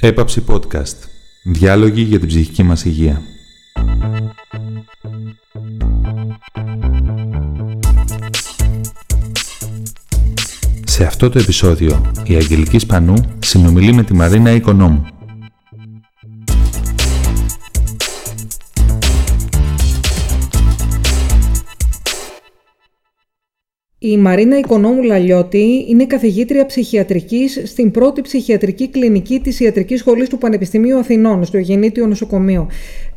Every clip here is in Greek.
Έπαψη Podcast. Διάλογοι για την ψυχική μας υγεία. Σε αυτό το επεισόδιο, η Αγγελική Σπανού συνομιλεί με τη Μαρίνα Οικονόμου, Μαρίνα Οικονόμου Λαλιώτη είναι καθηγήτρια ψυχιατρικής στην πρώτη ψυχιατρική κλινική της Ιατρικής Σχολής του Πανεπιστημίου Αθηνών, στο Γεννήτιο Νοσοκομείο.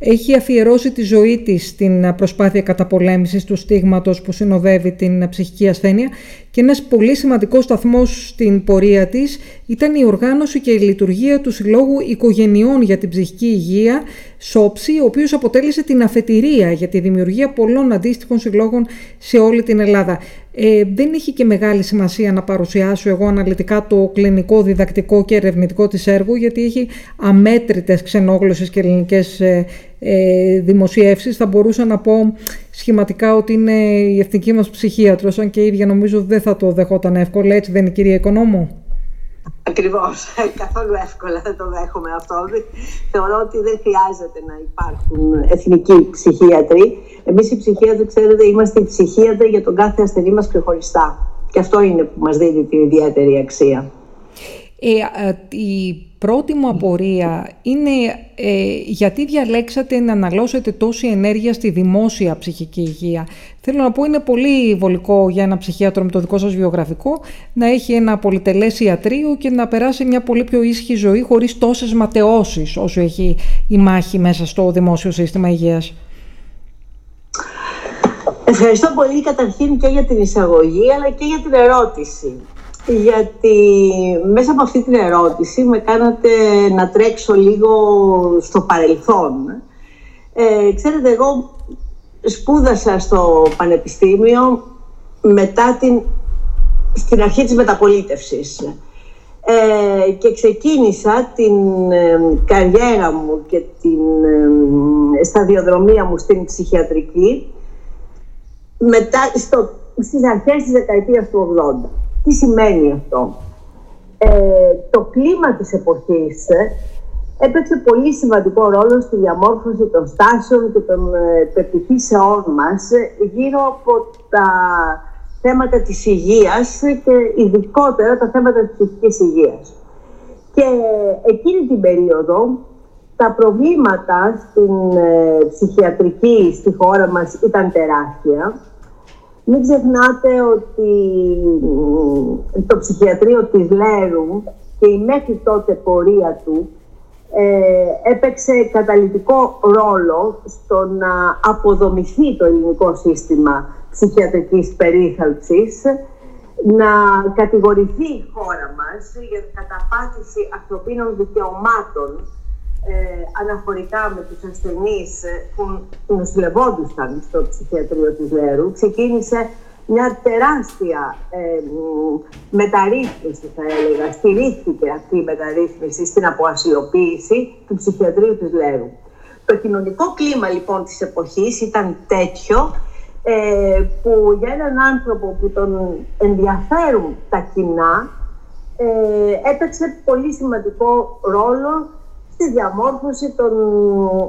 Έχει αφιερώσει τη ζωή της στην προσπάθεια καταπολέμησης του στίγματος που συνοδεύει την ψυχική ασθένεια και ένας πολύ σημαντικός σταθμός στην πορεία της ήταν η οργάνωση και η λειτουργία του Συλλόγου Οικογενειών για την Ψυχική Υγεία, ΣΟΠΣΗ, ο οποίος αποτέλεσε την αφετηρία για τη δημιουργία πολλών αντίστοιχων συλλόγων σε όλη την Ελλάδα. Ε, δεν έχει και μεγάλη σημασία να παρουσιάσω εγώ αναλυτικά το κλινικό, διδακτικό και ερευνητικό της έργου, γιατί έχει αμέτρητες ξενόγλωσσες και ελληνικές ε, ε, δημοσιεύσεις. Θα μπορούσα να πω σχηματικά ότι είναι η εθνική μας ψυχίατρος, αν και η ίδια νομίζω δεν θα το δεχόταν εύκολα. Έτσι δεν είναι κυρία Οικονόμου; Ακριβώς, καθόλου εύκολα δεν το δέχομαι αυτό. Θεωρώ ότι δεν χρειάζεται να υπάρχουν εθνικοί ψυχίατροι. Εμείς οι ψυχίατροι, ξέρετε, είμαστε οι ψυχίατροι για τον κάθε ασθενή μας ξεχωριστά. Και αυτό είναι που μας δίνει την ιδιαίτερη αξία. Ε, η πρώτη μου απορία είναι ε, γιατί διαλέξατε να αναλώσετε τόση ενέργεια στη δημόσια ψυχική υγεία. Θέλω να πω είναι πολύ βολικό για ένα ψυχίατρο με το δικό σας βιογραφικό να έχει ένα πολυτελές ιατρείο και να περάσει μια πολύ πιο ήσυχη ζωή χωρίς τόσες ματαιώσεις όσο έχει η μάχη μέσα στο δημόσιο σύστημα υγείας. Ευχαριστώ πολύ καταρχήν και για την εισαγωγή αλλά και για την ερώτηση γιατί μέσα από αυτή την ερώτηση με κάνατε να τρέξω λίγο στο παρελθόν. Ε, ξέρετε, εγώ σπούδασα στο Πανεπιστήμιο μετά την, στην αρχή της μεταπολίτευσης ε, και ξεκίνησα την ε, καριέρα μου και την ε, σταδιοδρομία μου στην ψυχιατρική μετά, στο, στις αρχές της δεκαετίας του 80. Τι σημαίνει αυτό; Ε, το κλίμα της εποχής ε, έπαιξε πολύ σημαντικό ρόλο στη διαμόρφωση των στάσεων και των ε, πεπιθήσεών μας γύρω από τα θέματα της υγείας και ειδικότερα τα θέματα της ψυχικής υγείας. Και εκείνη την περίοδο τα προβλήματα στην ψυχιατρική στη χώρα μας ήταν τεράστια μην ξεχνάτε ότι το ψυχιατρίο της Λέρου και η μέχρι τότε πορεία του ε, έπαιξε καταλητικό ρόλο στο να αποδομηθεί το ελληνικό σύστημα ψυχιατρικής περίθαλψης, να κατηγορηθεί η χώρα μας για καταπάτηση ανθρωπίνων δικαιωμάτων ε, αναφορικά με τους ασθενείς ε, που νοσηλευόντουσαν στο ψυχιατρίο της Λέρου, ξεκίνησε μια τεράστια ε, μεταρρύθμιση θα έλεγα. Στηρίχθηκε αυτή η μεταρρύθμιση στην αποασιοποίηση του ψυχιατρίου της Λέρου. Το κοινωνικό κλίμα λοιπόν της εποχής ήταν τέτοιο ε, που για έναν άνθρωπο που τον ενδιαφέρουν τα κοινά ε, έπαιξε πολύ σημαντικό ρόλο στη διαμόρφωση των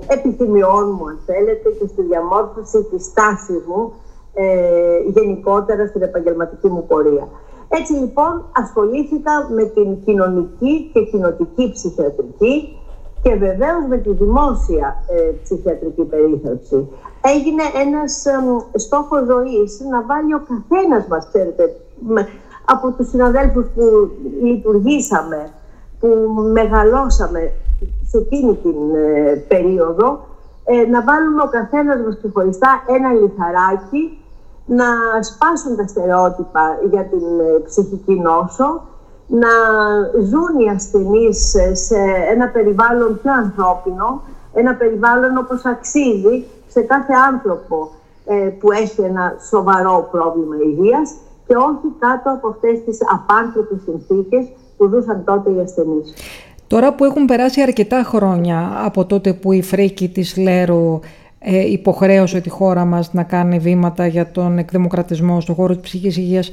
επιθυμιών μου, αν θέλετε, και στη διαμόρφωση της στάσης μου ε, γενικότερα στην επαγγελματική μου πορεία. Έτσι λοιπόν ασχολήθηκα με την κοινωνική και κοινοτική ψυχιατρική και βεβαίως με τη δημόσια ε, ψυχιατρική περίθαλψη. Έγινε ένας ε, στόχος ζωής να βάλει ο καθένας μας, ξέρετε, από τους συναδέλφους που λειτουργήσαμε, που μεγαλώσαμε σε εκείνη την ε, περίοδο ε, να βάλουμε ο καθένας μας ξεχωριστά ένα λιθαράκι να σπάσουν τα στερεότυπα για την ε, ψυχική νόσο, να ζουν οι ασθενείς σε ένα περιβάλλον πιο ανθρώπινο, ένα περιβάλλον όπως αξίζει σε κάθε άνθρωπο που έχει ένα σοβαρό πρόβλημα υγείας και όχι κάτω από αυτές τις απάνθρωπες συνθήκες που ζούσαν τότε οι ασθενείς. Τώρα που έχουν περάσει αρκετά χρόνια από τότε που η φρίκη της Λέρου ε, υποχρέωσε τη χώρα μας να κάνει βήματα για τον εκδημοκρατισμό στον χώρο της ψυχικής υγείας,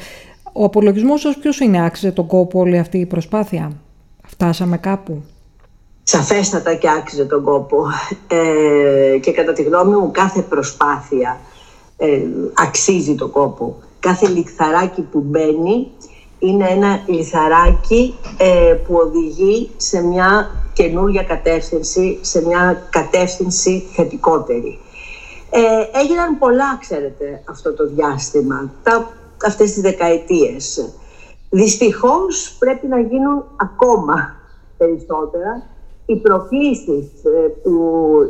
ο απολογισμός σας ποιος είναι, άξιζε τον κόπο όλη αυτή η προσπάθεια; Φτάσαμε κάπου; σαφέστατα και άξιζε τον κόπο ε, και κατά τη γνώμη μου κάθε προσπάθεια ε, αξίζει τον κόπο. Κάθε λιθαράκι που μπαίνει είναι ένα λιθαράκι ε, που οδηγεί σε μια καινούργια κατεύθυνση, σε μια κατεύθυνση θετικότερη. Ε, έγιναν πολλά, ξέρετε, αυτό το διάστημα, τα, αυτές τις δεκαετίες. Δυστυχώς πρέπει να γίνουν ακόμα περισσότερα. Οι προκλήσεις ε, που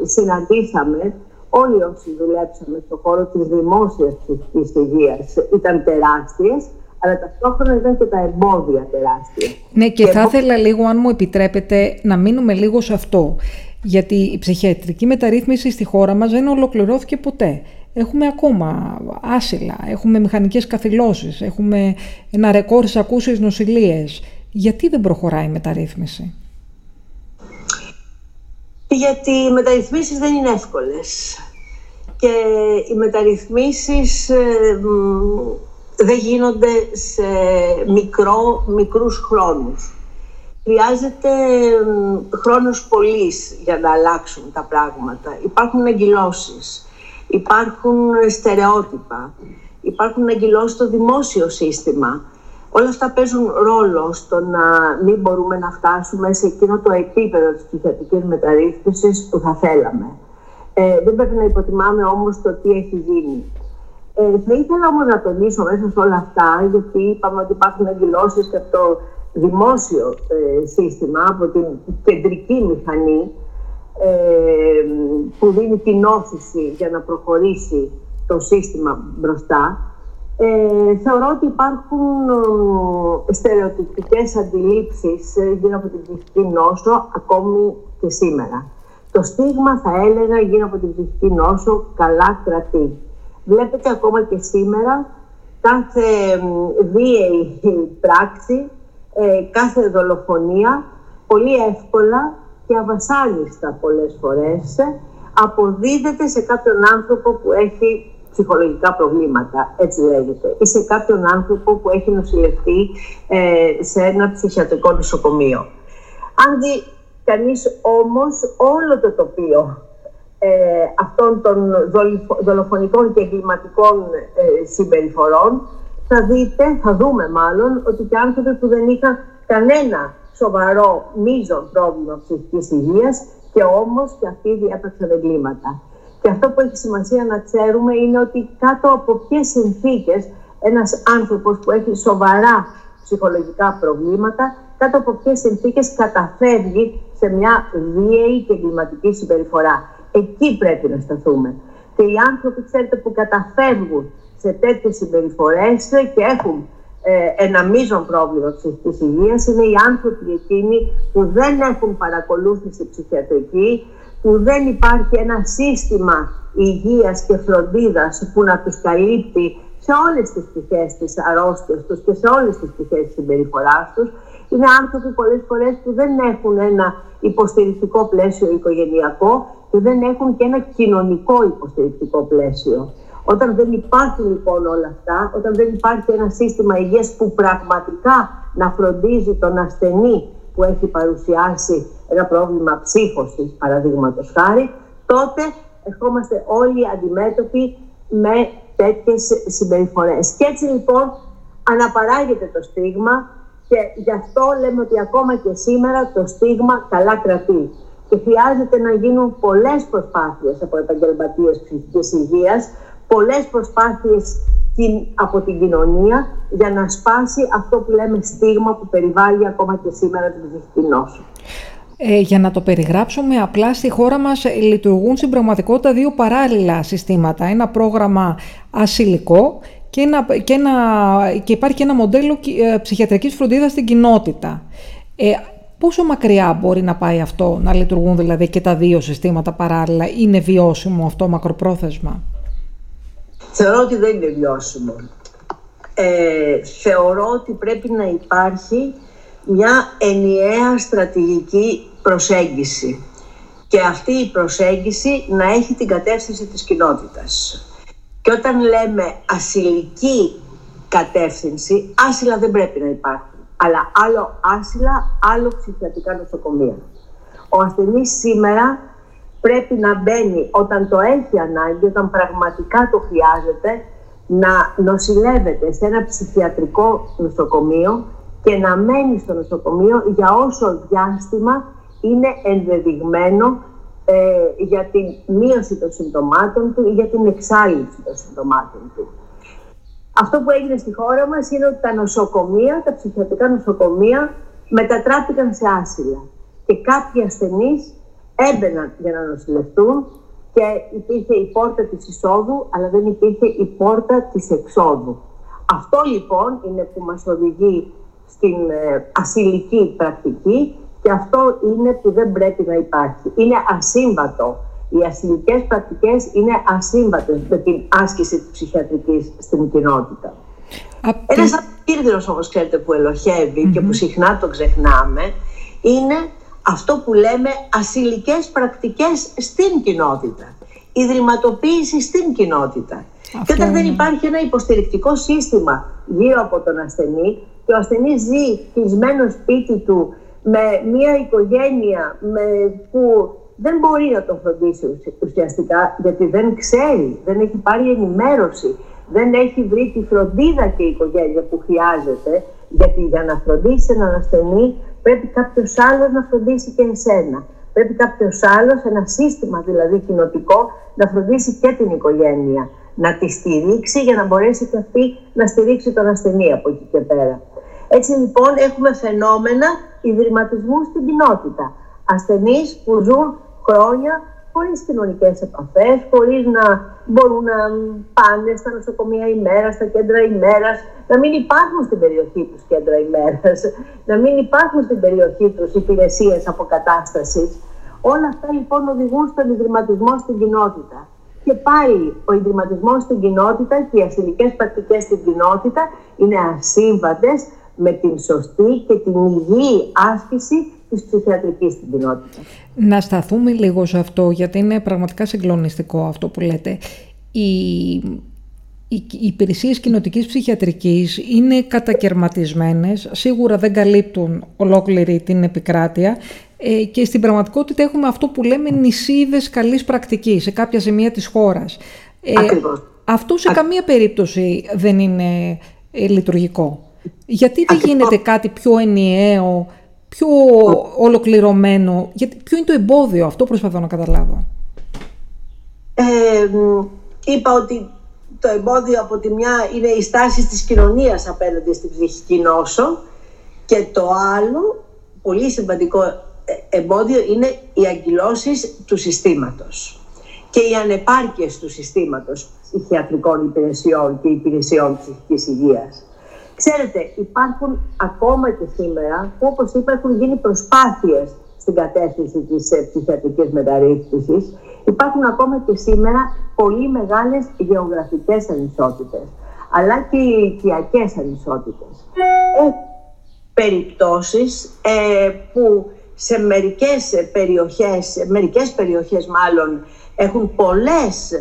συναντήσαμε όλοι όσοι δουλέψαμε στον χώρο της δημόσιας ψυχικής υγείας ήταν τεράστιες αλλά ταυτόχρονα ήταν και τα εμπόδια τεράστια. Ναι, και, θα ήθελα λίγο, αν μου επιτρέπετε, να μείνουμε λίγο σε αυτό. Γιατί η ψυχιατρική μεταρρύθμιση στη χώρα μας δεν ολοκληρώθηκε ποτέ. Έχουμε ακόμα άσυλα, έχουμε μηχανικές καθυλώσεις, έχουμε ένα ρεκόρ σε ακούσιες νοσηλίες. Γιατί δεν προχωράει η μεταρρύθμιση; Γιατί οι μεταρρυθμίσεις δεν είναι εύκολες. Και οι μεταρρυθμίσεις ε, δεν γίνονται σε μικρό, μικρούς χρόνους. Χρειάζεται χρόνος πολύς για να αλλάξουν τα πράγματα. Υπάρχουν αγκυλώσεις, υπάρχουν στερεότυπα, υπάρχουν αγκυλώσεις στο δημόσιο σύστημα. Όλα αυτά παίζουν ρόλο στο να μην μπορούμε να φτάσουμε σε εκείνο το επίπεδο της ψυχιατρικής μεταρρύθμισης που θα θέλαμε. Ε, δεν πρέπει να υποτιμάμε όμως το τι έχει γίνει. Ε, θα ήθελα όμως να τονίσω μέσα σε όλα αυτά, γιατί είπαμε ότι υπάρχουν εκδηλώσεις και από το δημόσιο ε, σύστημα, από την κεντρική μηχανή, ε, που δίνει την όθηση για να προχωρήσει το σύστημα μπροστά. Ε, θεωρώ ότι υπάρχουν ε, στερεοτυπικές αντιλήψεις ε, γύρω από την ψυχική νόσο ακόμη και σήμερα. Το στίγμα θα έλεγα γύρω από την ψυχική νόσο καλά κρατεί. Βλέπετε ακόμα και σήμερα κάθε βίαιη πράξη, ε, κάθε δολοφονία πολύ εύκολα και αβασάνιστα πολλές φορές αποδίδεται σε κάποιον άνθρωπο που έχει ψυχολογικά προβλήματα, έτσι λέγεται, ή σε κάποιον άνθρωπο που έχει νοσηλευτεί ε, σε ένα ψυχιατρικό νοσοκομείο. Αν δει κανείς όμως όλο το τοπίο ε, αυτών των δολοφονικών και εγκληματικών ε, συμπεριφορών, θα δείτε, θα δούμε μάλλον, ότι και άνθρωποι που δεν είχαν κανένα σοβαρό μείζον πρόβλημα ψυχικής υγείας και όμως και αυτοί διέπραξαν εγκλήματα. Και αυτό που έχει σημασία να ξέρουμε είναι ότι κάτω από ποιες συνθήκες ένας άνθρωπος που έχει σοβαρά ψυχολογικά προβλήματα, κάτω από ποιες συνθήκες καταφεύγει σε μια βίαιη και εγκληματική συμπεριφορά. Εκεί πρέπει να σταθούμε. Και οι άνθρωποι, ξέρετε, που καταφεύγουν σε τέτοιες συμπεριφορές και έχουν ε, ένα μείζον πρόβλημα ψυχικής υγείας είναι οι άνθρωποι εκείνοι που δεν έχουν παρακολούθηση ψυχιατρική, που δεν υπάρχει ένα σύστημα υγείας και φροντίδας που να τους καλύπτει σε όλες τις πτυχές της αρρώστιας τους και σε όλες τις πτυχές της συμπεριφοράς τους. Είναι άνθρωποι πολλές φορές που δεν έχουν ένα υποστηρικτικό πλαίσιο οικογενειακό και δεν έχουν και ένα κοινωνικό υποστηρικτικό πλαίσιο. Όταν δεν υπάρχουν λοιπόν όλα αυτά, όταν δεν υπάρχει ένα σύστημα υγείας που πραγματικά να φροντίζει τον ασθενή που έχει παρουσιάσει ένα πρόβλημα ψύχωσης, παραδείγματος χάρη, τότε ερχόμαστε όλοι αντιμέτωποι με τέτοιες συμπεριφορές. Και έτσι λοιπόν αναπαράγεται το στίγμα και γι' αυτό λέμε ότι ακόμα και σήμερα το στίγμα καλά κρατεί και χρειάζεται να γίνουν πολλές προσπάθειες από επαγγελματίες ψυχικής υγείας, πολλές προσπάθειες από την κοινωνία για να σπάσει αυτό που λέμε στίγμα που περιβάλλει ακόμα και σήμερα την ψυχική νόσο. Ε, για να το περιγράψουμε απλά, στη χώρα μας λειτουργούν στην πραγματικότητα δύο παράλληλα συστήματα. Ένα πρόγραμμα ασυλικό και, ένα, και, ένα, και υπάρχει και ένα μοντέλο ε, ψυχιατρικής φροντίδας στην κοινότητα. Ε, Πόσο μακριά μπορεί να πάει αυτό, να λειτουργούν δηλαδή και τα δύο συστήματα παράλληλα, είναι βιώσιμο αυτό μακροπρόθεσμα; Θεωρώ ότι δεν είναι βιώσιμο. Ε, θεωρώ ότι πρέπει να υπάρχει μια ενιαία στρατηγική προσέγγιση και αυτή η προσέγγιση να έχει την κατεύθυνση της κοινότητας. Και όταν λέμε ασυλική κατεύθυνση, άσυλα δεν πρέπει να υπάρχει αλλά άλλο άσυλα, άλλο ψυχιατρικά νοσοκομεία. Ο ασθενής σήμερα πρέπει να μπαίνει όταν το έχει ανάγκη, όταν πραγματικά το χρειάζεται, να νοσηλεύεται σε ένα ψυχιατρικό νοσοκομείο και να μένει στο νοσοκομείο για όσο διάστημα είναι ενδεδειγμένο ε, για την μείωση των συμπτωμάτων του ή για την εξάλληψη των συμπτωμάτων του. Αυτό που έγινε στη χώρα μας είναι ότι τα νοσοκομεία, τα ψυχιατρικά νοσοκομεία μετατράπηκαν σε άσυλα και κάποιοι ασθενείς έμπαιναν για να νοσηλευτούν και υπήρχε η πόρτα της εισόδου αλλά δεν υπήρχε η πόρτα της εξόδου. Αυτό λοιπόν είναι που μας οδηγεί στην ε, ασυλική πρακτική και αυτό είναι που δεν πρέπει να υπάρχει. Είναι ασύμβατο. Οι ασυλικές πρακτικές είναι ασύμβατες με την άσκηση της ψυχιατρικής στην κοινότητα. Ένας Ένας κίνδυνος όμως ξέρετε που ελοχευει και που συχνά το ξεχνάμε είναι αυτό που λέμε ασυλικές πρακτικές στην κοινότητα. Ιδρυματοποίηση στην κοινότητα. και όταν δεν υπάρχει ένα υποστηρικτικό σύστημα γύρω από τον ασθενή και ο ασθενής ζει κλεισμένο σπίτι του με μια οικογένεια με, που δεν μπορεί να τον φροντίσει ουσιαστικά γιατί δεν ξέρει, δεν έχει πάρει ενημέρωση, δεν έχει βρει τη φροντίδα και η οικογένεια που χρειάζεται γιατί για να φροντίσει έναν ασθενή πρέπει κάποιος άλλος να φροντίσει και εσένα. Πρέπει κάποιος άλλος, ένα σύστημα δηλαδή κοινοτικό, να φροντίσει και την οικογένεια. Να τη στηρίξει για να μπορέσει και αυτή να στηρίξει τον ασθενή από εκεί και πέρα. Έτσι λοιπόν έχουμε φαινόμενα ιδρυματισμού στην κοινότητα. Ασθενείς που ζουν χρόνια χωρίς κοινωνικές επαφές, χωρίς να μπορούν να πάνε στα νοσοκομεία ημέρα, στα κέντρα ημέρας, να μην υπάρχουν στην περιοχή τους κέντρα ημέρας, να μην υπάρχουν στην περιοχή τους υπηρεσίες αποκατάστασης. Όλα αυτά λοιπόν οδηγούν στον ιδρυματισμό στην κοινότητα. Και πάλι ο ιδρυματισμός στην κοινότητα και οι ασυλικέ πρακτικές στην κοινότητα είναι ασύμβατες με την σωστή και την υγιή άσκηση της ψυχιατρικής στην κοινότητα. Να σταθούμε λίγο σε αυτό, γιατί είναι πραγματικά συγκλονιστικό αυτό που λέτε. Οι, οι υπηρεσίες κοινοτικής ψυχιατρικής είναι κατακαιρματισμένες, σίγουρα δεν καλύπτουν ολόκληρη την επικράτεια ε, και στην πραγματικότητα έχουμε αυτό που λέμε νησίδες καλής πρακτικής σε κάποια σημεία της χώρας. Ε, Αυτό σε καμία περίπτωση δεν είναι ε, λειτουργικό. Γιατί δεν γίνεται κάτι πιο ενιαίο, πιο ολοκληρωμένο, γιατί, ποιο είναι το εμπόδιο, αυτό προσπαθώ να καταλάβω. Ε, είπα ότι το εμπόδιο από τη μια είναι η στάση της κοινωνίας απέναντι στην ψυχική νόσο και το άλλο, πολύ σημαντικό ε, εμπόδιο είναι οι αγκυλώσεις του συστήματος και οι ανεπάρκειες του συστήματος ψυχιατρικών υπηρεσιών και υπηρεσιών ψυχικής υγείας. Ξέρετε, υπάρχουν ακόμα και σήμερα που όπως είπα έχουν γίνει προσπάθειες στην κατεύθυνση της ε, ψυχιατρικής μεταρρύθμισης. Υπάρχουν ακόμα και σήμερα πολύ μεγάλες γεωγραφικές ανισότητες, αλλά και οι οικιακές ανισότητες. Ε, περιπτώσεις ε, που σε μερικές περιοχές, μερικές περιοχές μάλλον, έχουν πολλές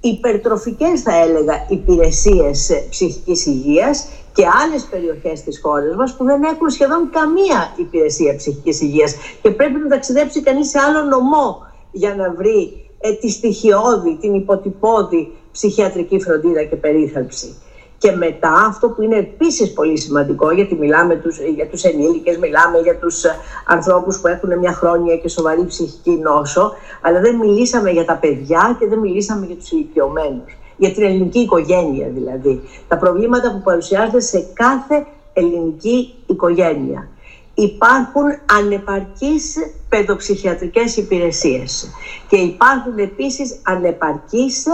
υπερτροφικές θα έλεγα υπηρεσίες ψυχικής υγείας και άλλες περιοχές της χώρας μας που δεν έχουν σχεδόν καμία υπηρεσία ψυχικής υγείας και πρέπει να ταξιδέψει κανείς σε άλλο νομό για να βρει ε, τη στοιχειώδη, την υποτυπώδη ψυχιατρική φροντίδα και περίθαλψη. Και μετά αυτό που είναι επίσης πολύ σημαντικό, γιατί μιλάμε τους, για τους ενήλικες, μιλάμε για τους ε, ανθρώπους που έχουν μια χρόνια και σοβαρή ψυχική νόσο, αλλά δεν μιλήσαμε για τα παιδιά και δεν μιλήσαμε για τους ηλικιωμένους για την ελληνική οικογένεια δηλαδή. Τα προβλήματα που παρουσιάζονται σε κάθε ελληνική οικογένεια. Υπάρχουν ανεπαρκείς παιδοψυχιατρικές υπηρεσίες και υπάρχουν επίσης ανεπαρκείς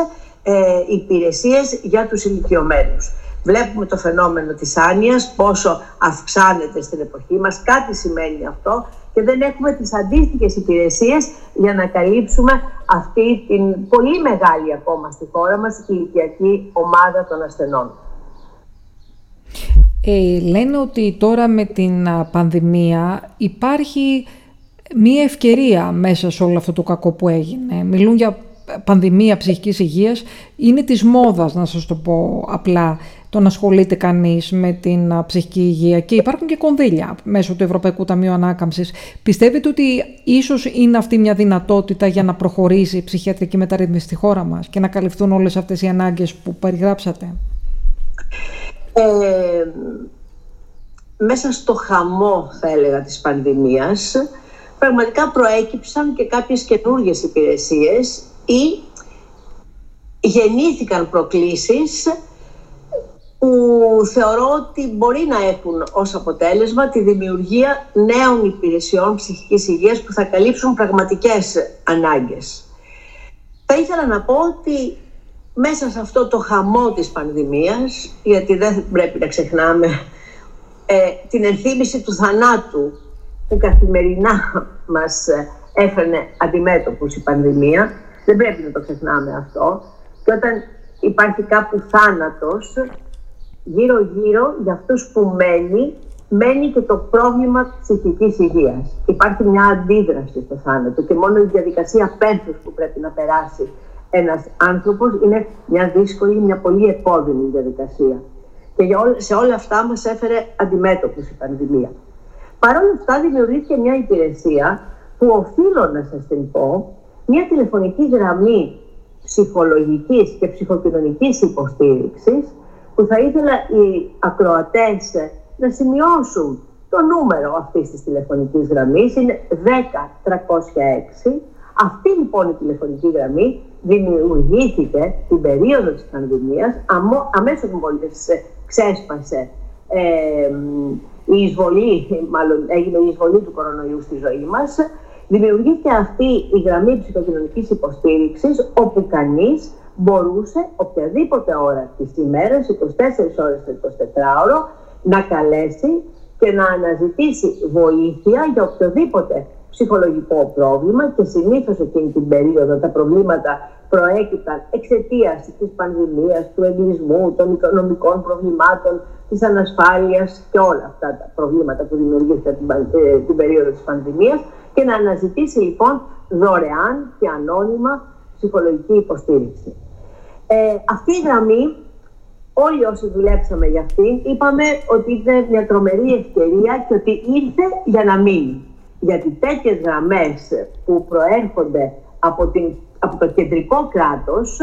ε, υπηρεσίες για τους ηλικιωμένους. Βλέπουμε το φαινόμενο της άνοιας, πόσο αυξάνεται στην εποχή μας, κάτι σημαίνει αυτό και δεν έχουμε τις αντίστοιχες υπηρεσίες για να καλύψουμε αυτή την πολύ μεγάλη ακόμα στη χώρα μας ηλικιακή ομάδα των ασθενών. Ε, λένε ότι τώρα με την πανδημία υπάρχει μία ευκαιρία μέσα σε όλο αυτό το κακό που έγινε. Μιλούν για πανδημία ψυχικής υγείας είναι της μόδας, να σας το πω απλά, το να ασχολείται κανείς με την ψυχική υγεία και υπάρχουν και κονδύλια μέσω του Ευρωπαϊκού Ταμείου Ανάκαμψης. Πιστεύετε ότι ίσως είναι αυτή μια δυνατότητα για να προχωρήσει η ψυχιατρική μεταρρύθμιση στη χώρα μας και να καλυφθούν όλες αυτές οι ανάγκες που περιγράψατε; Ε, μέσα στο χαμό, θα έλεγα, της πανδημίας, πραγματικά προέκυψαν και κάποιες καινούργιες υπηρεσίες ή γεννήθηκαν προκλήσεις που θεωρώ ότι μπορεί να έχουν ως αποτέλεσμα τη δημιουργία νέων υπηρεσιών ψυχικής υγείας που θα καλύψουν πραγματικές ανάγκες. Θα ήθελα να πω ότι μέσα σε αυτό το χαμό της πανδημίας, γιατί δεν πρέπει να ξεχνάμε ε, την ενθύμηση του θανάτου που καθημερινά μας έφερνε αντιμέτωπους η πανδημία, δεν πρέπει να το ξεχνάμε αυτό, και όταν υπάρχει κάπου θάνατος, γύρω-γύρω για αυτούς που μένει, μένει και το πρόβλημα ψυχικής υγείας. Υπάρχει μια αντίδραση στο θάνατο και μόνο η διαδικασία πένθους που πρέπει να περάσει ένας άνθρωπος είναι μια δύσκολη, μια πολύ επώδυνη διαδικασία. Και σε όλα αυτά μας έφερε αντιμέτωπους η πανδημία. Παρ' όλα αυτά δημιουργήθηκε μια υπηρεσία που οφείλω να σας την πω, μια τηλεφωνική γραμμή ψυχολογικής και ψυχοκοινωνικής υποστήριξης που θα ήθελα οι ακροατές να σημειώσουν το νούμερο αυτής της τηλεφωνικής γραμμής. Είναι 10-306. Αυτή λοιπόν η τηλεφωνική γραμμή δημιουργήθηκε την περίοδο της πανδημίας, αμέσως μόλις ξέσπασε ε, η εισβολή, μάλλον έγινε η εισβολή του κορονοϊού στη ζωή μας, δημιουργήθηκε αυτή η γραμμή ψυχοκοινωνικής υποστήριξης όπου κανείς μπορούσε οποιαδήποτε ώρα της ημέρας, 24 ώρες το 24ωρο, να καλέσει και να αναζητήσει βοήθεια για οποιοδήποτε ψυχολογικό πρόβλημα και συνήθως εκείνη την περίοδο τα προβλήματα προέκυπταν εξαιτίας της πανδημίας, του εγκλισμού, των οικονομικών προβλημάτων, της ανασφάλειας και όλα αυτά τα προβλήματα που δημιουργήθηκαν την, ε, την περίοδο της πανδημίας και να αναζητήσει λοιπόν δωρεάν και ανώνυμα ψυχολογική υποστήριξη. Ε, αυτή η γραμμή, όλοι όσοι δουλέψαμε για αυτήν, είπαμε ότι είναι μια τρομερή ευκαιρία και ότι ήρθε για να μείνει. Γιατί τέτοιες γραμμές που προέρχονται από την από το κεντρικό κράτος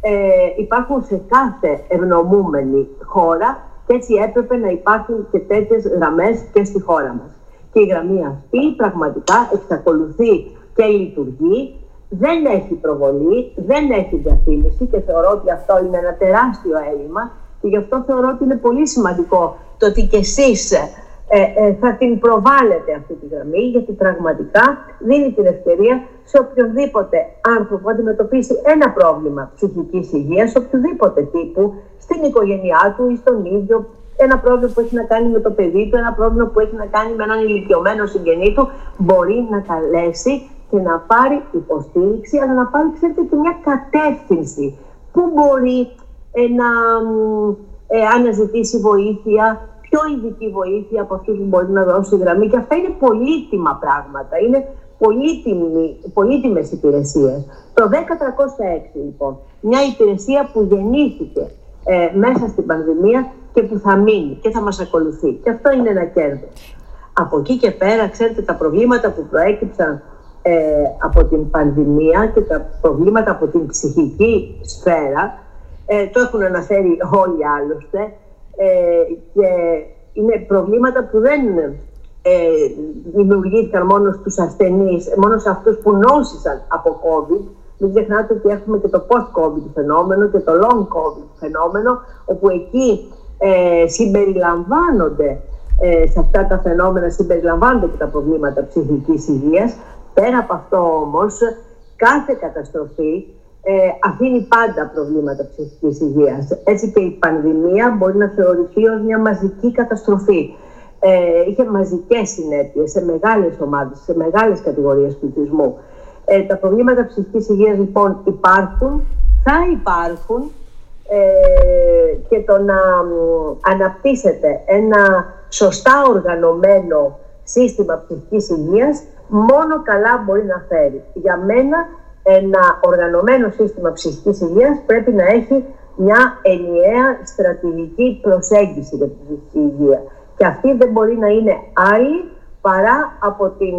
ε, υπάρχουν σε κάθε ευνομούμενη χώρα και έτσι έπρεπε να υπάρχουν και τέτοιες γραμμές και στη χώρα μας. Και η γραμμή αυτή πραγματικά εξακολουθεί και λειτουργεί, δεν έχει προβολή, δεν έχει διαφήμιση και θεωρώ ότι αυτό είναι ένα τεράστιο έλλειμμα και γι' αυτό θεωρώ ότι είναι πολύ σημαντικό το ότι και εσείς ε, ε, θα την προβάλλετε αυτή τη γραμμή γιατί πραγματικά δίνει την ευκαιρία σε οποιοδήποτε άνθρωπο αντιμετωπίσει ένα πρόβλημα ψυχικής υγείας, οποιοδήποτε τύπου, στην οικογένειά του ή στον ίδιο, ένα πρόβλημα που έχει να κάνει με το παιδί του, ένα πρόβλημα που έχει να κάνει με έναν ηλικιωμένο συγγενή του, μπορεί να καλέσει και να πάρει υποστήριξη, αλλά να πάρει, ξέρετε, και μια κατεύθυνση. Πού μπορεί ε, να ε, αναζητήσει βοήθεια, πιο ειδική βοήθεια από αυτή που μπορεί να δώσει η γραμμή και αυτά είναι πολύτιμα πράγματα, είναι πολύτιμες υπηρεσίες. Το 10.306 λοιπόν, μια υπηρεσία που γεννήθηκε ε, μέσα στην πανδημία και που θα μείνει και θα μας ακολουθεί. Και αυτό είναι ένα κέρδος. Από εκεί και πέρα, ξέρετε, τα προβλήματα που προέκυψαν ε, από την πανδημία και τα προβλήματα από την ψυχική σφαίρα, ε, το έχουν αναφέρει όλοι άλλωστε, ε, και είναι προβλήματα που δεν ε, δημιουργήθηκαν μόνο στους ασθενείς, μόνο σε αυτούς που νόσησαν από COVID. Μην ξεχνάτε ότι έχουμε και το post-COVID φαινόμενο και το long-COVID φαινόμενο, όπου εκεί ε, συμπεριλαμβάνονται ε, σε αυτά τα φαινόμενα, συμπεριλαμβάνονται και τα προβλήματα ψυχικής υγείας. Πέρα από αυτό όμως, κάθε καταστροφή ε, αφήνει πάντα προβλήματα ψυχικής υγείας. Έτσι και η πανδημία μπορεί να θεωρηθεί ως μια μαζική καταστροφή. Ε, είχε μαζικές συνέπειες σε μεγάλες ομάδες, σε μεγάλες κατηγορίες πληθυσμού. Ε, τα προβλήματα ψυχικής υγείας λοιπόν υπάρχουν, θα υπάρχουν ε, και το να αναπτύσσεται ένα σωστά οργανωμένο σύστημα ψυχικής υγείας μόνο καλά μπορεί να φέρει. Για μένα ένα οργανωμένο σύστημα ψυχικής υγείας πρέπει να έχει μια ενιαία στρατηγική προσέγγιση για την ψυχική υγεία. Και αυτή δεν μπορεί να είναι άλλη παρά από την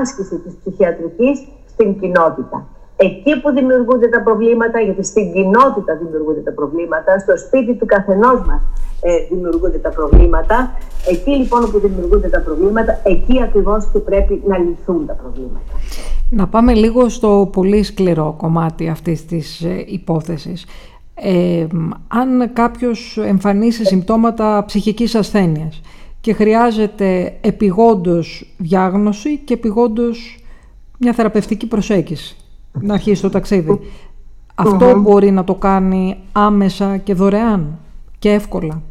άσκηση της ψυχιατρικής στην κοινότητα. Εκεί που δημιουργούνται τα προβλήματα, γιατί στην κοινότητα δημιουργούνται τα προβλήματα, στο σπίτι του καθενός μας ε, δημιουργούνται τα προβλήματα. Εκεί λοιπόν που δημιουργούνται τα προβλήματα, εκεί ακριβώς και πρέπει να λυθούν τα προβλήματα. Να πάμε λίγο στο πολύ σκληρό κομμάτι αυτής της ε, υπόθεσης. Ε, αν κάποιος εμφανίσει συμπτώματα ψυχικής ασθένειας και χρειάζεται επιγόντως διάγνωση και επιγόντως μια θεραπευτική προσέγγιση να αρχίσει το ταξίδι. μπορεί να το κάνει άμεσα και δωρεάν και εύκολα.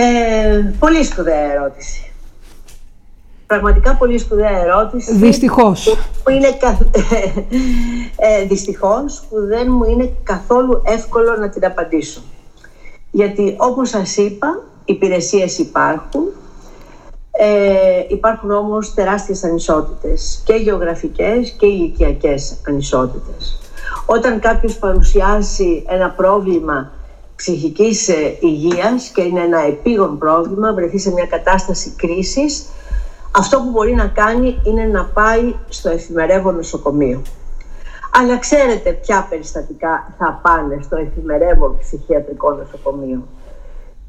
Ε, πολύ σπουδαία ερώτηση. Πραγματικά πολύ σπουδαία ερώτηση. Δυστυχώς. Που είναι ε, δυστυχώς που δεν μου είναι καθόλου εύκολο να την απαντήσω. Γιατί όπως σας είπα, υπηρεσίες υπάρχουν, ε, υπάρχουν όμως τεράστιες ανισότητες και γεωγραφικές και ηλικιακές ανισότητες. Όταν κάποιος παρουσιάσει ένα πρόβλημα ψυχικής ε, υγείας και είναι ένα επίγον πρόβλημα, βρεθεί σε μια κατάσταση κρίσης, αυτό που μπορεί να κάνει είναι να πάει στο εφημερεύον νοσοκομείο. Αλλά ξέρετε ποια περιστατικά θα πάνε στο εφημερεύον ψυχιατρικό νοσοκομείο.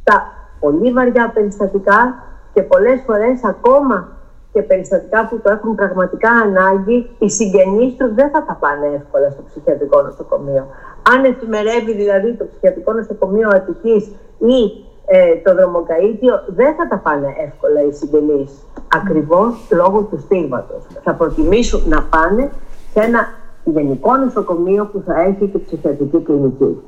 Τα πολύ βαριά περιστατικά και πολλές φορές ακόμα και περιστατικά που το έχουν πραγματικά ανάγκη, οι συγγενείς τους δεν θα τα πάνε εύκολα στο ψυχιατρικό νοσοκομείο. Αν εφημερεύει δηλαδή το ψυχιατρικό νοσοκομείο Αττικής ή ε, το δρομοκαΐτιο, δεν θα τα πάνε εύκολα οι συγγενείς. Ακριβώς λόγω του στίγματος. Θα προτιμήσουν να πάνε σε ένα γενικό νοσοκομείο που θα έχει και ψυχιατρική κλινική.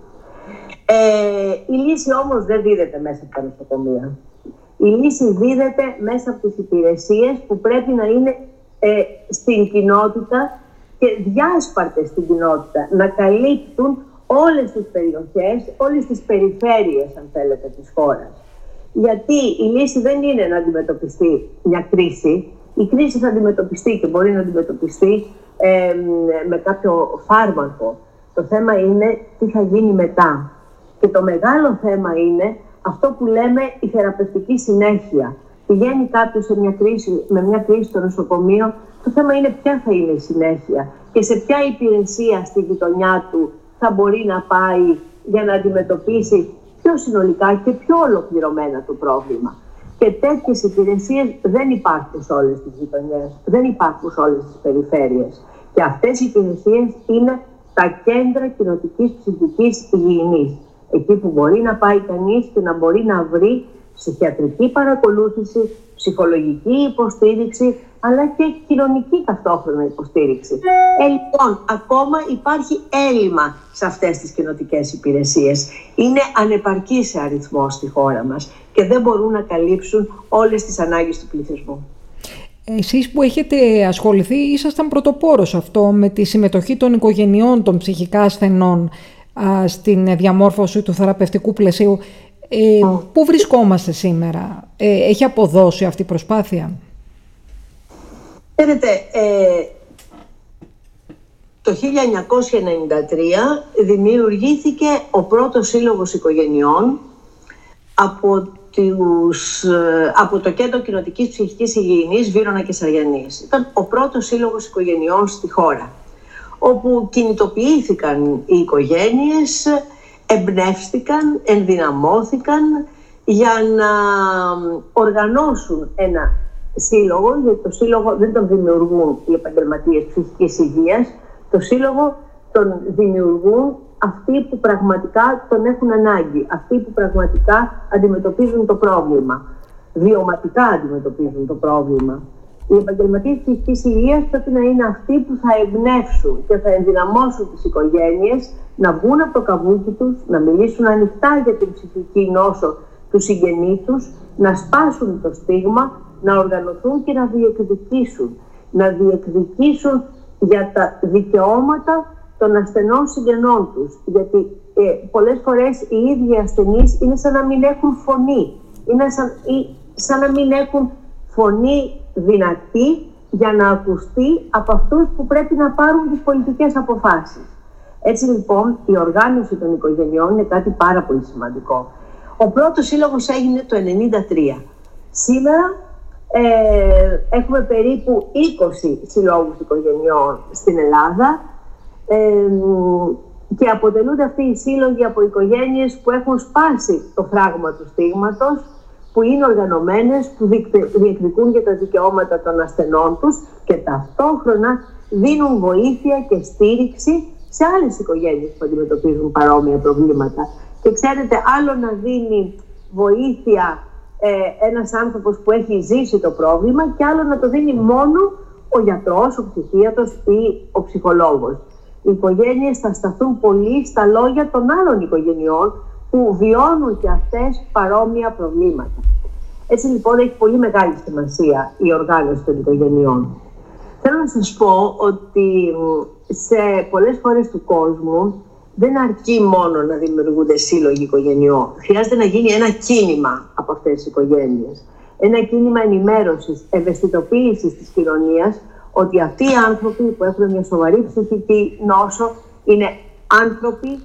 Ε, η λύση όμως δεν δίδεται μέσα από τα νοσοκομεία. Η λύση δίδεται μέσα από τις υπηρεσίες που πρέπει να είναι ε, στην κοινότητα και διάσπαρτες στην κοινότητα, να καλύπτουν όλες τις περιοχές, όλες τις περιφέρειες, αν θέλετε, της χώρας. Γιατί η λύση δεν είναι να αντιμετωπιστεί μια κρίση. Η κρίση θα αντιμετωπιστεί και μπορεί να αντιμετωπιστεί ε, με κάποιο φάρμακο. Το θέμα είναι τι θα γίνει μετά. Και το μεγάλο θέμα είναι αυτό που λέμε η θεραπευτική συνέχεια. Πηγαίνει κάποιος σε μια κρίση, με μια κρίση στο νοσοκομείο, το θέμα είναι ποια θα είναι η συνέχεια και σε ποια υπηρεσία στη γειτονιά του θα μπορεί να πάει για να αντιμετωπίσει πιο συνολικά και πιο ολοκληρωμένα το πρόβλημα. Και τέτοιες υπηρεσίες δεν υπάρχουν σε όλες τις γειτονιές, δεν υπάρχουν σε όλες τις περιφέρειες. Και αυτές οι υπηρεσίες είναι τα κέντρα κοινοτικής ψυχικής υγιεινής εκεί που μπορεί να πάει κανείς και να μπορεί να βρει ψυχιατρική παρακολούθηση, ψυχολογική υποστήριξη, αλλά και κοινωνική ταυτόχρονα υποστήριξη. Ε, λοιπόν, ακόμα υπάρχει έλλειμμα σε αυτές τις κοινοτικές υπηρεσίες. Είναι ανεπαρκή σε αριθμό στη χώρα μας και δεν μπορούν να καλύψουν όλες τις ανάγκες του πληθυσμού. Εσείς που έχετε ασχοληθεί, ήσασταν πρωτοπόρος αυτό με τη συμμετοχή των οικογενειών των ψυχικά ασθενών στην διαμόρφωση του θεραπευτικού πλαισίου. Ε, πού βρισκόμαστε σήμερα, ε, έχει αποδώσει αυτή η προσπάθεια; Ξέρετε, ε, το 1993 δημιουργήθηκε ο πρώτος σύλλογος οικογενειών από, τους, ε, από το Κέντρο Κοινοτικής Ψυχικής Υγιεινής Βύρονα και Σαριανής. Ήταν ο πρώτος σύλλογος οικογενειών στη χώρα όπου κινητοποιήθηκαν οι οικογένειες, εμπνεύστηκαν, ενδυναμώθηκαν για να οργανώσουν ένα σύλλογο, γιατί το σύλλογο δεν τον δημιουργούν οι επαγγελματίες ψυχικής υγείας, το σύλλογο τον δημιουργούν αυτοί που πραγματικά τον έχουν ανάγκη, αυτοί που πραγματικά αντιμετωπίζουν το πρόβλημα, βιωματικά αντιμετωπίζουν το πρόβλημα. Οι επαγγελματίες ψυχικής υγείας πρέπει να είναι αυτοί που θα εμπνεύσουν και θα ενδυναμώσουν τις οικογένειες να βγουν από το καβούκι τους, να μιλήσουν ανοιχτά για την ψυχική νόσο τους συγγενείς τους, να σπάσουν το στίγμα, να οργανωθούν και να διεκδικήσουν. Να διεκδικήσουν για τα δικαιώματα των ασθενών συγγενών τους. Γιατί ε, πολλές φορές οι ίδιοι ασθενείς είναι σαν να μην έχουν φωνή. Είναι σαν, ή, σαν να μην έχουν φωνή δυνατή για να ακουστεί από αυτούς που πρέπει να πάρουν τις πολιτικές αποφάσεις. Έτσι λοιπόν η οργάνωση των οικογενειών είναι κάτι πάρα πολύ σημαντικό. Ο πρώτος σύλλογος έγινε το 1993. Σήμερα ε, έχουμε περίπου 20 συλλόγους οικογενειών στην Ελλάδα ε, και αποτελούνται αυτοί οι σύλλογοι από οικογένειες που έχουν σπάσει το φράγμα του στίγματος, που είναι οργανωμένες, που διεκδικούν για τα δικαιώματα των ασθενών τους και ταυτόχρονα δίνουν βοήθεια και στήριξη σε άλλες οικογένειες που αντιμετωπίζουν παρόμοια προβλήματα. Και ξέρετε, άλλο να δίνει βοήθεια ε, ένας άνθρωπος που έχει ζήσει το πρόβλημα και άλλο να το δίνει μόνο ο γιατρός, ο ψυχίατρος ή ο ψυχολόγος. Οι οικογένειες θα σταθούν πολύ στα λόγια των άλλων οικογενειών που βιώνουν και αυτές παρόμοια προβλήματα. Έτσι λοιπόν έχει πολύ μεγάλη σημασία η οργάνωση των οικογενειών. Θέλω να σας πω ότι σε πολλές χώρες του κόσμου δεν αρκεί μόνο να δημιουργούνται σύλλογοι οικογενειών. Χρειάζεται να γίνει ένα κίνημα από αυτές τις οικογένειες. Ένα κίνημα ενημέρωσης, ευαισθητοποίησης της κοινωνίας ότι αυτοί οι άνθρωποι που έχουν μια σοβαρή ψυχική νόσο είναι άνθρωποι,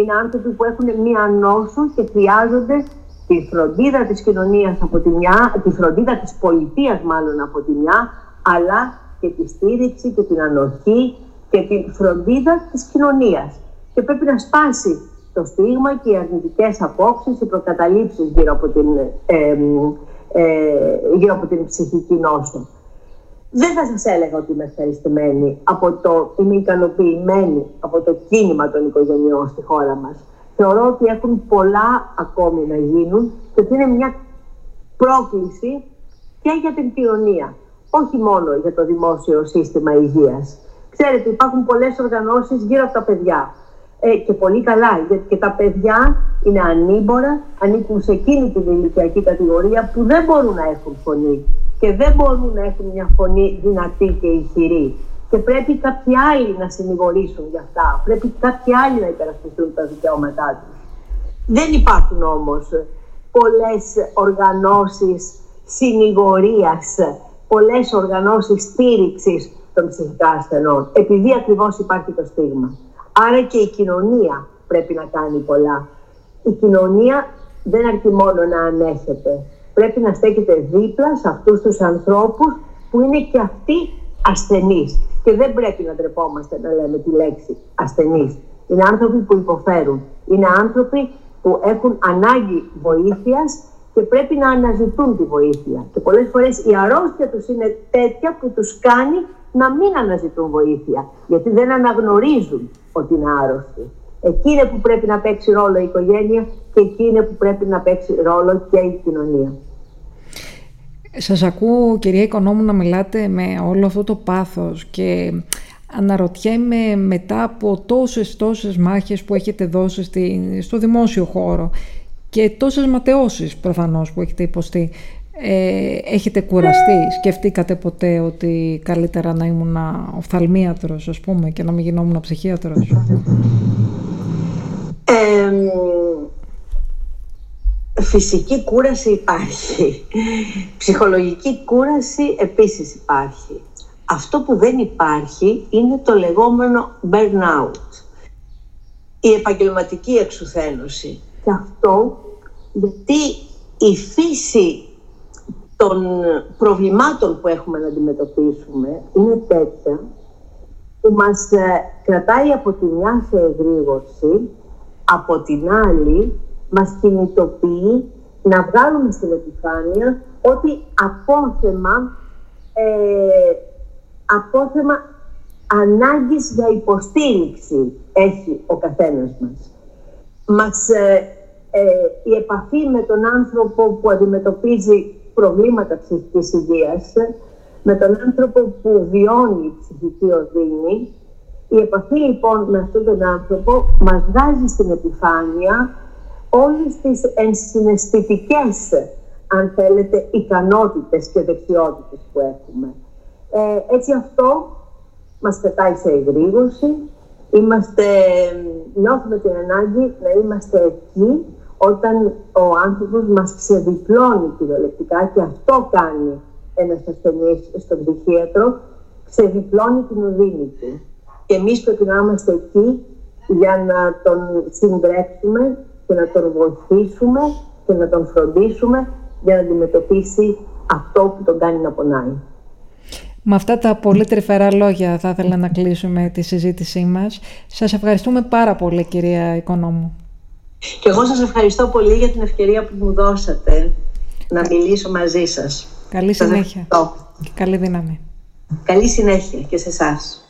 είναι άνθρωποι που έχουν μια νόσο και χρειάζονται τη φροντίδα της κοινωνίας από τη μια, τη φροντίδα της πολιτείας μάλλον από τη μια, αλλά και τη στήριξη και την ανοχή και τη φροντίδα της κοινωνίας. Και πρέπει να σπάσει το στίγμα και οι αρνητικές απόψεις, οι προκαταλήψεις γύρω από την, ε, ε, γύρω από την ψυχική νόσο. Δεν θα σας έλεγα ότι είμαι ευχαριστημένη από το, είμαι ικανοποιημένη από το κίνημα των οικογενειών στη χώρα μας. Θεωρώ ότι έχουν πολλά ακόμη να γίνουν και ότι είναι μια πρόκληση και για την κοινωνία, όχι μόνο για το δημόσιο σύστημα υγείας. Ξέρετε, υπάρχουν πολλές οργανώσεις γύρω από τα παιδιά. Ε, και πολύ καλά, γιατί και τα παιδιά είναι ανήμπορα, ανήκουν σε εκείνη την ηλικιακή κατηγορία που δεν μπορούν να έχουν φωνή και δεν μπορούν να έχουν μια φωνή δυνατή και ηχηρή. Και πρέπει κάποιοι άλλοι να συνηγορήσουν για αυτά. Πρέπει κάποιοι άλλοι να υπερασπιστούν τα δικαιώματά τους. Δεν υπάρχουν όμως πολλές οργανώσεις συνηγορίας, πολλές οργανώσεις στήριξης των ψυχικά ασθενών, επειδή ακριβώς υπάρχει το στίγμα. Άρα και η κοινωνία πρέπει να κάνει πολλά. Η κοινωνία δεν αρκεί μόνο να ανέχεται πρέπει να στέκεται δίπλα σε αυτούς τους ανθρώπους που είναι και αυτοί ασθενείς. Και δεν πρέπει να ντρεπόμαστε να λέμε τη λέξη ασθενείς. Είναι άνθρωποι που υποφέρουν. Είναι άνθρωποι που έχουν ανάγκη βοήθειας και πρέπει να αναζητούν τη βοήθεια. Και πολλές φορές η αρρώστια τους είναι τέτοια που τους κάνει να μην αναζητούν βοήθεια. Γιατί δεν αναγνωρίζουν ότι είναι άρρωστοι. Εκεί είναι που πρέπει να παίξει ρόλο η οικογένεια και εκεί είναι που πρέπει να παίξει ρόλο και η κοινωνία. Σας ακούω κυρία Οικονόμου να μιλάτε με όλο αυτό το πάθος και αναρωτιέμαι μετά από τόσες τόσες μάχες που έχετε δώσει στη, στο δημόσιο χώρο και τόσες ματαιώσεις προφανώς που έχετε υποστεί ε, έχετε κουραστεί, σκεφτήκατε ποτέ ότι καλύτερα να ήμουν οφθαλμίατρος ας πούμε και να μην γινόμουν ψυχίατρος; Φυσική κούραση υπάρχει. Ψυχολογική κούραση επίσης υπάρχει. Αυτό που δεν υπάρχει είναι το λεγόμενο burnout. Η επαγγελματική εξουθένωση. Και αυτό γιατί η φύση των προβλημάτων που έχουμε να αντιμετωπίσουμε είναι τέτοια που μας ε, κρατάει από τη μια σε εγρήγορση, από την άλλη μας κινητοποιεί να βγάλουμε στην επιφάνεια ότι απόθεμα, ε, απόθεμα ανάγκης για υποστήριξη έχει ο καθένας μας. μας ε, ε, η επαφή με τον άνθρωπο που αντιμετωπίζει προβλήματα ψυχικής υγείας, με τον άνθρωπο που βιώνει ψυχική οδύνη, η επαφή λοιπόν με αυτόν τον άνθρωπο μας βγάζει στην επιφάνεια όλες τις ενσυναισθητικές, αν θέλετε, ικανότητες και δεξιότητες που έχουμε. Ε, έτσι αυτό μας πετάει σε εγρήγορση, είμαστε, νιώθουμε την ανάγκη να είμαστε εκεί όταν ο άνθρωπος μας ξεδιπλώνει κυριολεκτικά και αυτό κάνει ένας ασθενής στον ψυχίατρο, ξεδιπλώνει την οδύνη του. Και εμείς πρέπει να είμαστε εκεί για να τον συντρέψουμε και να τον βοηθήσουμε και να τον φροντίσουμε για να αντιμετωπίσει αυτό που τον κάνει να πονάει. Με αυτά τα πολύ τρυφερά λόγια θα ήθελα να κλείσουμε τη συζήτησή μας. Σας ευχαριστούμε πάρα πολύ κυρία Οικονόμου. Και εγώ σας ευχαριστώ πολύ για την ευκαιρία που μου δώσατε να μιλήσω μαζί σας. Καλή συνέχεια και καλή δύναμη. Καλή συνέχεια και σε εσάς.